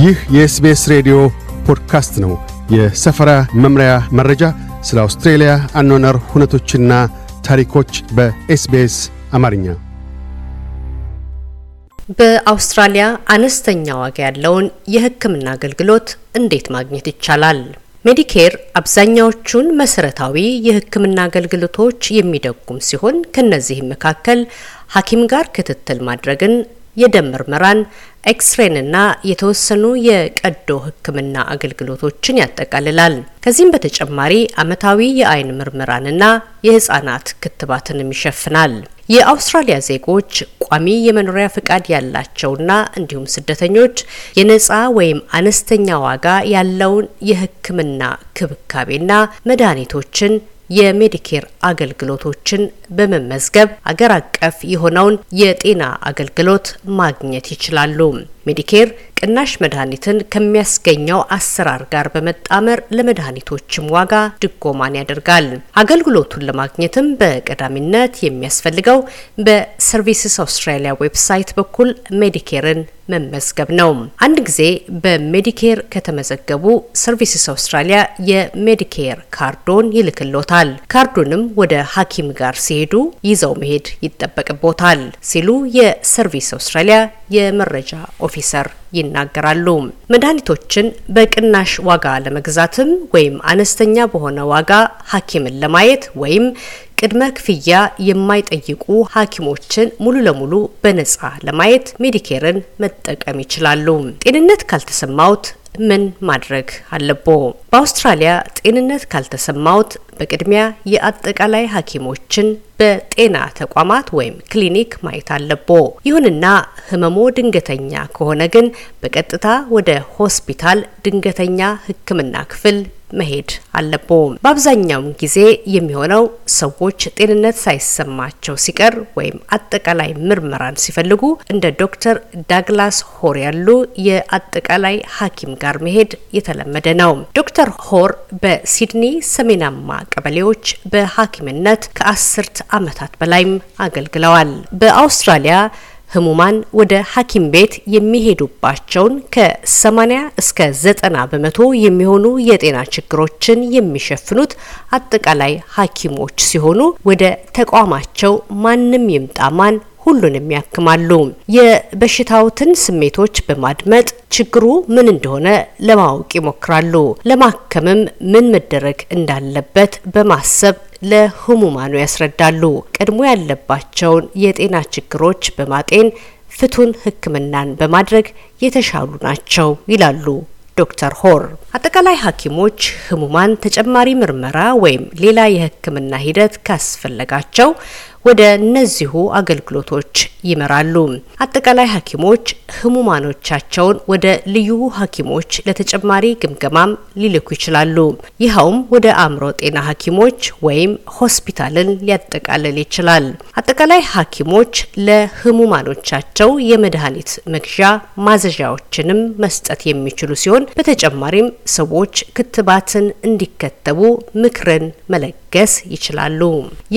ይህ የ SBS ሬዲዮ ፖድካስት ነው። የሰፈራ መምሪያ መረጃ፣ ስለ አውስትሬልያ አኗኗር ሁነቶችና ታሪኮች በ SBS አማርኛ። በአውስትራሊያ አነስተኛ ዋጋ ያለውን የሕክምና አገልግሎት እንዴት ማግኘት ይቻላል? Medicare አብዛኛዎቹን መሰረታዊ የሕክምና አገልግሎቶች የሚደጉም ሲሆን ከነዚህም መካከል ሐኪም ጋር ክትትል ማድረግን የደም ምርመራን፣ ኤክስሬንና የተወሰኑ የቀዶ ሕክምና አገልግሎቶችን ያጠቃልላል። ከዚህም በተጨማሪ ዓመታዊ የአይን ምርመራንና የህፃናት ክትባትንም ይሸፍናል። የአውስትራሊያ ዜጎች ቋሚ የመኖሪያ ፍቃድ ያላቸውና እንዲሁም ስደተኞች የነፃ ወይም አነስተኛ ዋጋ ያለውን የሕክምና ክብካቤና መድኃኒቶችን የ Medicare አገልግሎቶችን በመመዝገብ አገር አቀፍ የሆነውን የጤና አገልግሎት ማግኘት ይችላሉ። Medicare ቅናሽ መድኃኒትን ከሚያስገኘው አሰራር ጋር በመጣመር ለመድኃኒቶችም ዋጋ ድጎማን ያደርጋል። አገልግሎቱን ለማግኘትም በቀዳሚነት የሚያስፈልገው በ Services Australia website በኩል Medicare ን መመዝገብ ነው። አንድ ጊዜ በ Medicare ከተመዘገቡ Services Australia የሜዲኬር ካርዶን ይልክሎታል። ካርዱንም ወደ ሐኪም ጋር ሲሄዱ ይዘው መሄድ ይጠበቅቦታል ሲሉ የሰርቪስ አውስትራሊያ የመረጃ ኦፊሰር ይናገራሉ። መድኃኒቶችን በቅናሽ ዋጋ ለመግዛትም ወይም አነስተኛ በሆነ ዋጋ ሐኪምን ለማየት ወይም ቅድመ ክፍያ የማይጠይቁ ሐኪሞችን ሙሉ ለሙሉ በነጻ ለማየት ሜዲኬርን መጠቀም ይችላሉ። ጤንነት ካልተሰማዎት ምን ማድረግ አለቦ? በአውስትራሊያ ጤንነት ካልተሰማዎት በቅድሚያ የአጠቃላይ ሐኪሞችን በጤና ተቋማት ወይም ክሊኒክ ማየት አለቦ። ይሁንና ህመሞ ድንገተኛ ከሆነ ግን በቀጥታ ወደ ሆስፒታል ድንገተኛ ሕክምና ክፍል መሄድ አለቦ። በአብዛኛውም ጊዜ የሚሆነው ሰዎች ጤንነት ሳይሰማቸው ሲቀር ወይም አጠቃላይ ምርመራን ሲፈልጉ እንደ ዶክተር ዳግላስ ሆር ያሉ የአጠቃላይ ሐኪም ጋር መሄድ የተለመደ ነው። ዶክተር ሆር በሲድኒ ሰሜናማ ቀበሌዎች በሐኪምነት ከአስርት ዓመታት በላይም አገልግለዋል። በአውስትራሊያ ህሙማን ወደ ሐኪም ቤት የሚሄዱባቸውን ከ80 እስከ 90 በመቶ የሚሆኑ የጤና ችግሮችን የሚሸፍኑት አጠቃላይ ሐኪሞች ሲሆኑ ወደ ተቋማቸው ማንም ይምጣ ማን ሁሉንም ያክማሉ። የበሽታዎትን ስሜቶች በማድመጥ ችግሩ ምን እንደሆነ ለማወቅ ይሞክራሉ። ለማከምም ምን መደረግ እንዳለበት በማሰብ ለህሙማኑ ያስረዳሉ። ቀድሞ ያለባቸውን የጤና ችግሮች በማጤን ፍቱን ሕክምናን በማድረግ የተሻሉ ናቸው ይላሉ ዶክተር ሆር። አጠቃላይ ሐኪሞች ህሙማን ተጨማሪ ምርመራ ወይም ሌላ የሕክምና ሂደት ካስፈለጋቸው ወደ እነዚሁ አገልግሎቶች ይመራሉ። አጠቃላይ ሐኪሞች ህሙማኖቻቸውን ወደ ልዩ ሐኪሞች ለተጨማሪ ግምገማም ሊልኩ ይችላሉ። ይኸውም ወደ አእምሮ ጤና ሐኪሞች ወይም ሆስፒታልን ሊያጠቃልል ይችላል። አጠቃላይ ሐኪሞች ለህሙማኖቻቸው የመድኃኒት መግዣ ማዘዣዎችንም መስጠት የሚችሉ ሲሆን በተጨማሪም ሰዎች ክትባትን እንዲከተቡ ምክርን መለገስ ይችላሉ።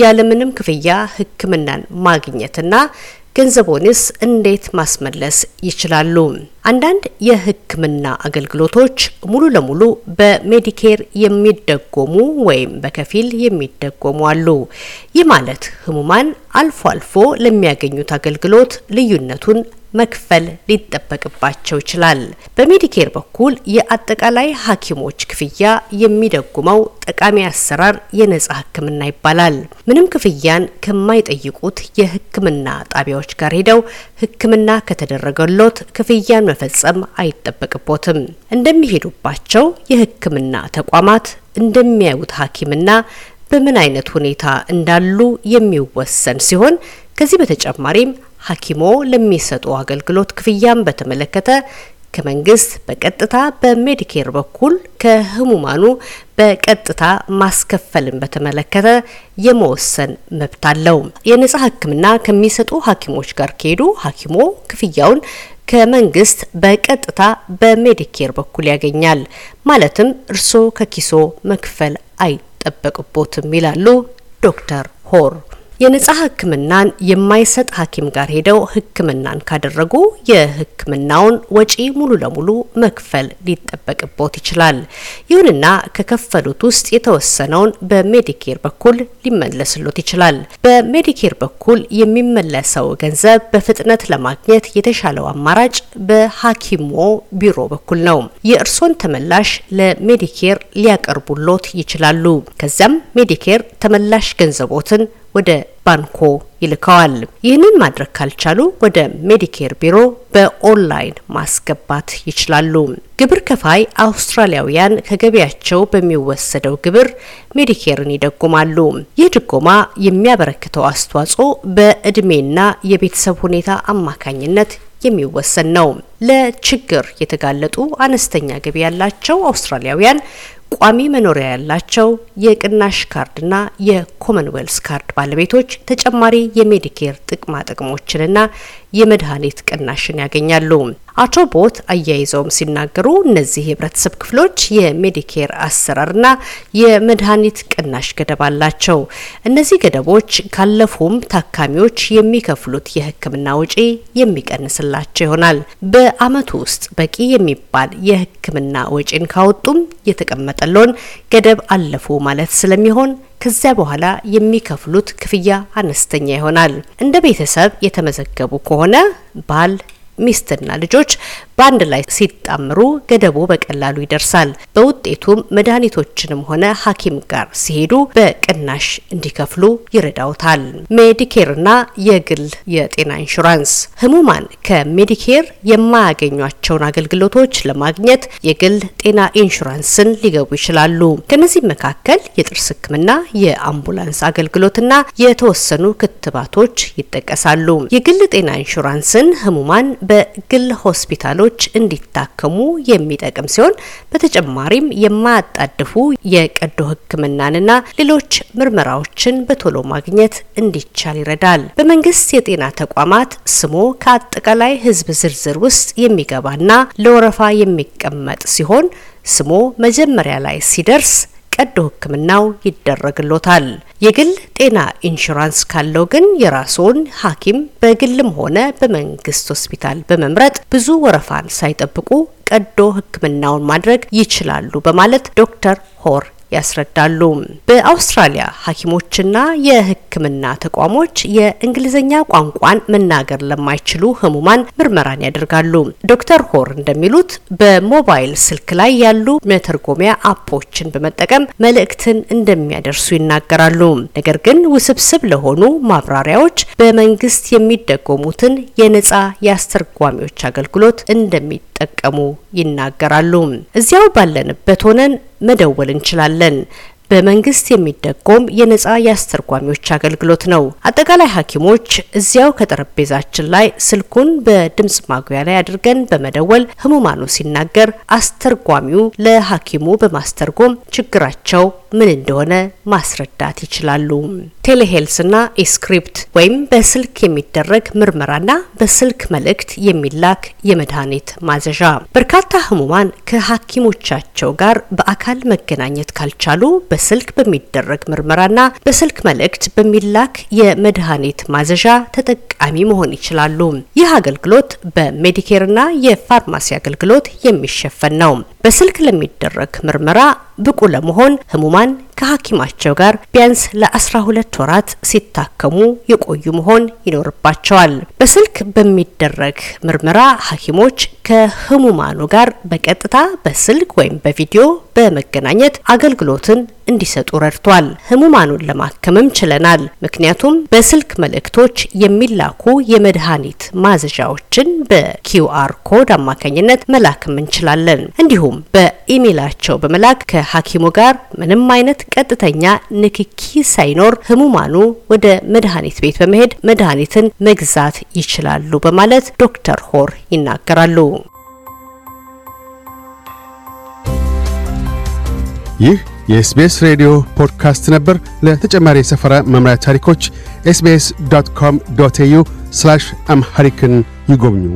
ያለምንም ክፍያ ሕክምናን ማግኘትና ገንዘቦንስ እንዴት ማስመለስ ይችላሉ? አንዳንድ የሕክምና አገልግሎቶች ሙሉ ለሙሉ በሜዲኬር የሚደጎሙ ወይም በከፊል የሚደጎሙ አሉ። ይህ ማለት ህሙማን አልፎ አልፎ ለሚያገኙት አገልግሎት ልዩነቱን መክፈል ሊጠበቅባቸው ይችላል። በሜዲኬር በኩል የአጠቃላይ ሐኪሞች ክፍያ የሚደጉመው ጠቃሚ አሰራር የነጻ ሕክምና ይባላል። ምንም ክፍያን ከማይጠይቁት የሕክምና ጣቢያዎች ጋር ሄደው ሕክምና ከተደረገሎት ክፍያን መፈጸም አይጠበቅቦትም። እንደሚሄዱባቸው የሕክምና ተቋማት እንደሚያዩት ሐኪምና በምን አይነት ሁኔታ እንዳሉ የሚወሰን ሲሆን ከዚህ በተጨማሪም ሐኪሞ ለሚሰጡ አገልግሎት ክፍያን በተመለከተ ከመንግስት በቀጥታ በሜዲኬር በኩል ከህሙማኑ በቀጥታ ማስከፈልን በተመለከተ የመወሰን መብት አለው። የነጻ ሕክምና ከሚሰጡ ሐኪሞች ጋር ከሄዱ ሐኪሞ ክፍያውን ከመንግስት በቀጥታ በሜዲኬር በኩል ያገኛል። ማለትም እርስዎ ከኪሶ መክፈል አይጠበቅቦትም ይላሉ ዶክተር ሆር። የነጻ ሕክምናን የማይሰጥ ሐኪም ጋር ሄደው ሕክምናን ካደረጉ የሕክምናውን ወጪ ሙሉ ለሙሉ መክፈል ሊጠበቅቦት ይችላል። ይሁንና ከከፈሉት ውስጥ የተወሰነውን በሜዲኬር በኩል ሊመለስሎት ይችላል። በሜዲኬር በኩል የሚመለሰው ገንዘብ በፍጥነት ለማግኘት የተሻለው አማራጭ በሐኪሞ ቢሮ በኩል ነው። የእርሶን ተመላሽ ለሜዲኬር ሊያቀርቡሎት ይችላሉ። ከዚያም ሜዲኬር ተመላሽ ገንዘቦትን ወደ ባንኮ ይልከዋል። ይህንን ማድረግ ካልቻሉ ወደ ሜዲኬር ቢሮ በኦንላይን ማስገባት ይችላሉ። ግብር ከፋይ አውስትራሊያውያን ከገቢያቸው በሚወሰደው ግብር ሜዲኬርን ይደጉማሉ። ይህ ድጎማ የሚያበረክተው አስተዋጽኦ በእድሜና የቤተሰብ ሁኔታ አማካኝነት የሚወሰን ነው። ለችግር የተጋለጡ አነስተኛ ገቢ ያላቸው አውስትራሊያውያን ቋሚ መኖሪያ ያላቸው የቅናሽ ካርድና የ Commonwealth ካርድ ባለቤቶች ተጨማሪ የሜዲኬር ጥቅማ ጥቅሞችንና የመድኃኒት ቅናሽን ያገኛሉ። አቶ ቦት አያይዘውም ሲናገሩ እነዚህ የህብረተሰብ ክፍሎች የሜዲኬር አሰራርና የመድኃኒት ቅናሽ ገደብ አላቸው። እነዚህ ገደቦች ካለፉም ታካሚዎች የሚከፍሉት የሕክምና ወጪ የሚቀንስላቸው ይሆናል። በአመቱ ውስጥ በቂ የሚባል የሕክምና ወጪን ካወጡም የተቀመጠለውን ገደብ አለፉ ማለት ስለሚሆን ከዚያ በኋላ የሚከፍሉት ክፍያ አነስተኛ ይሆናል። እንደ ቤተሰብ የተመዘገቡ ከሆነ ባል ሚስትና ልጆች በአንድ ላይ ሲጣምሩ ገደቡ በቀላሉ ይደርሳል። በውጤቱም መድኃኒቶችንም ሆነ ሐኪም ጋር ሲሄዱ በቅናሽ እንዲከፍሉ ይረዳውታል። ሜዲኬርና የግል የጤና ኢንሹራንስ ህሙማን ከሜዲኬር የማያገኟቸውን አገልግሎቶች ለማግኘት የግል ጤና ኢንሹራንስን ሊገቡ ይችላሉ። ከነዚህም መካከል የጥርስ ሕክምና፣ የአምቡላንስ አገልግሎትና የተወሰኑ ክትባቶች ይጠቀሳሉ። የግል ጤና ኢንሹራንስን ህሙማን በግል ሆስፒታሎች እንዲታከሙ የሚጠቅም ሲሆን በተጨማሪም የማያጣድፉ የቀዶ ሕክምናንና ሌሎች ምርመራዎችን በቶሎ ማግኘት እንዲቻል ይረዳል። በመንግስት የጤና ተቋማት ስሞ ከአጠቃላይ ህዝብ ዝርዝር ውስጥ የሚገባና ለወረፋ የሚቀመጥ ሲሆን ስሞ መጀመሪያ ላይ ሲደርስ ቀዶ ህክምናው ይደረግሎታል። የግል ጤና ኢንሹራንስ ካለው ግን የራስዎን ሐኪም በግልም ሆነ በመንግስት ሆስፒታል በመምረጥ ብዙ ወረፋን ሳይጠብቁ ቀዶ ህክምናውን ማድረግ ይችላሉ በማለት ዶክተር ሆር ያስረዳሉ። በአውስትራሊያ ሐኪሞችና የህክምና ተቋሞች የእንግሊዝኛ ቋንቋን መናገር ለማይችሉ ህሙማን ምርመራን ያደርጋሉ። ዶክተር ሆር እንደሚሉት በሞባይል ስልክ ላይ ያሉ መተርጎሚያ አፖችን በመጠቀም መልእክትን እንደሚያደርሱ ይናገራሉ። ነገር ግን ውስብስብ ለሆኑ ማብራሪያዎች በመንግስት የሚደጎሙትን የነጻ የአስተርጓሚዎች አገልግሎት እንደሚጠቀሙ ይናገራሉ። እዚያው ባለንበት ሆነን መደወል እንችላለን። በመንግስት የሚደጎም የነጻ የአስተርጓሚዎች አገልግሎት ነው። አጠቃላይ ሐኪሞች እዚያው ከጠረጴዛችን ላይ ስልኩን በድምጽ ማጉያ ላይ አድርገን በመደወል ህሙማኑ ሲናገር አስተርጓሚው ለሐኪሙ በማስተርጎም ችግራቸው ምን እንደሆነ ማስረዳት ይችላሉ። telehealth ና e-script ወይም በስልክ የሚደረግ ምርመራና በስልክ መልእክት የሚላክ የመድኃኒት ማዘዣ። በርካታ ህሙማን ከሐኪሞቻቸው ጋር በአካል መገናኘት ካልቻሉ በስልክ በሚደረግ ምርመራና በስልክ መልእክት በሚላክ የመድኃኒት ማዘዣ ተጠቃሚ መሆን ይችላሉ። ይህ አገልግሎት በሜዲኬርና የፋርማሲ አገልግሎት የሚሸፈን ነው። በስልክ ለሚደረግ ምርመራ ብቁ ለመሆን ህሙማን ከሐኪማቸው ጋር ቢያንስ ለ12 ወራት ሲታከሙ የቆዩ መሆን ይኖርባቸዋል። በስልክ በሚደረግ ምርመራ ሐኪሞች ከህሙማኑ ጋር በቀጥታ በስልክ ወይም በቪዲዮ በመገናኘት አገልግሎትን እንዲሰጡ ረድቷል። ህሙማኑን ለማከምም ችለናል። ምክንያቱም በስልክ መልእክቶች የሚላኩ የመድኃኒት ማዘዣዎችን በኪውአር ኮድ አማካኝነት መላክም እንችላለን። እንዲሁም በኢሜይላቸው በመላክ ከሐኪሙ ጋር ምንም አይነት ቀጥተኛ ንክኪ ሳይኖር ህሙማኑ ወደ መድኃኒት ቤት በመሄድ መድኃኒትን መግዛት ይችላሉ በማለት ዶክተር ሆር ይናገራሉ። ይህ የኤስቢኤስ ሬዲዮ ፖድካስት ነበር። ለተጨማሪ የሰፈራ መምሪያ ታሪኮች SBS dot com dot au Amharic ን ይጎብኙ።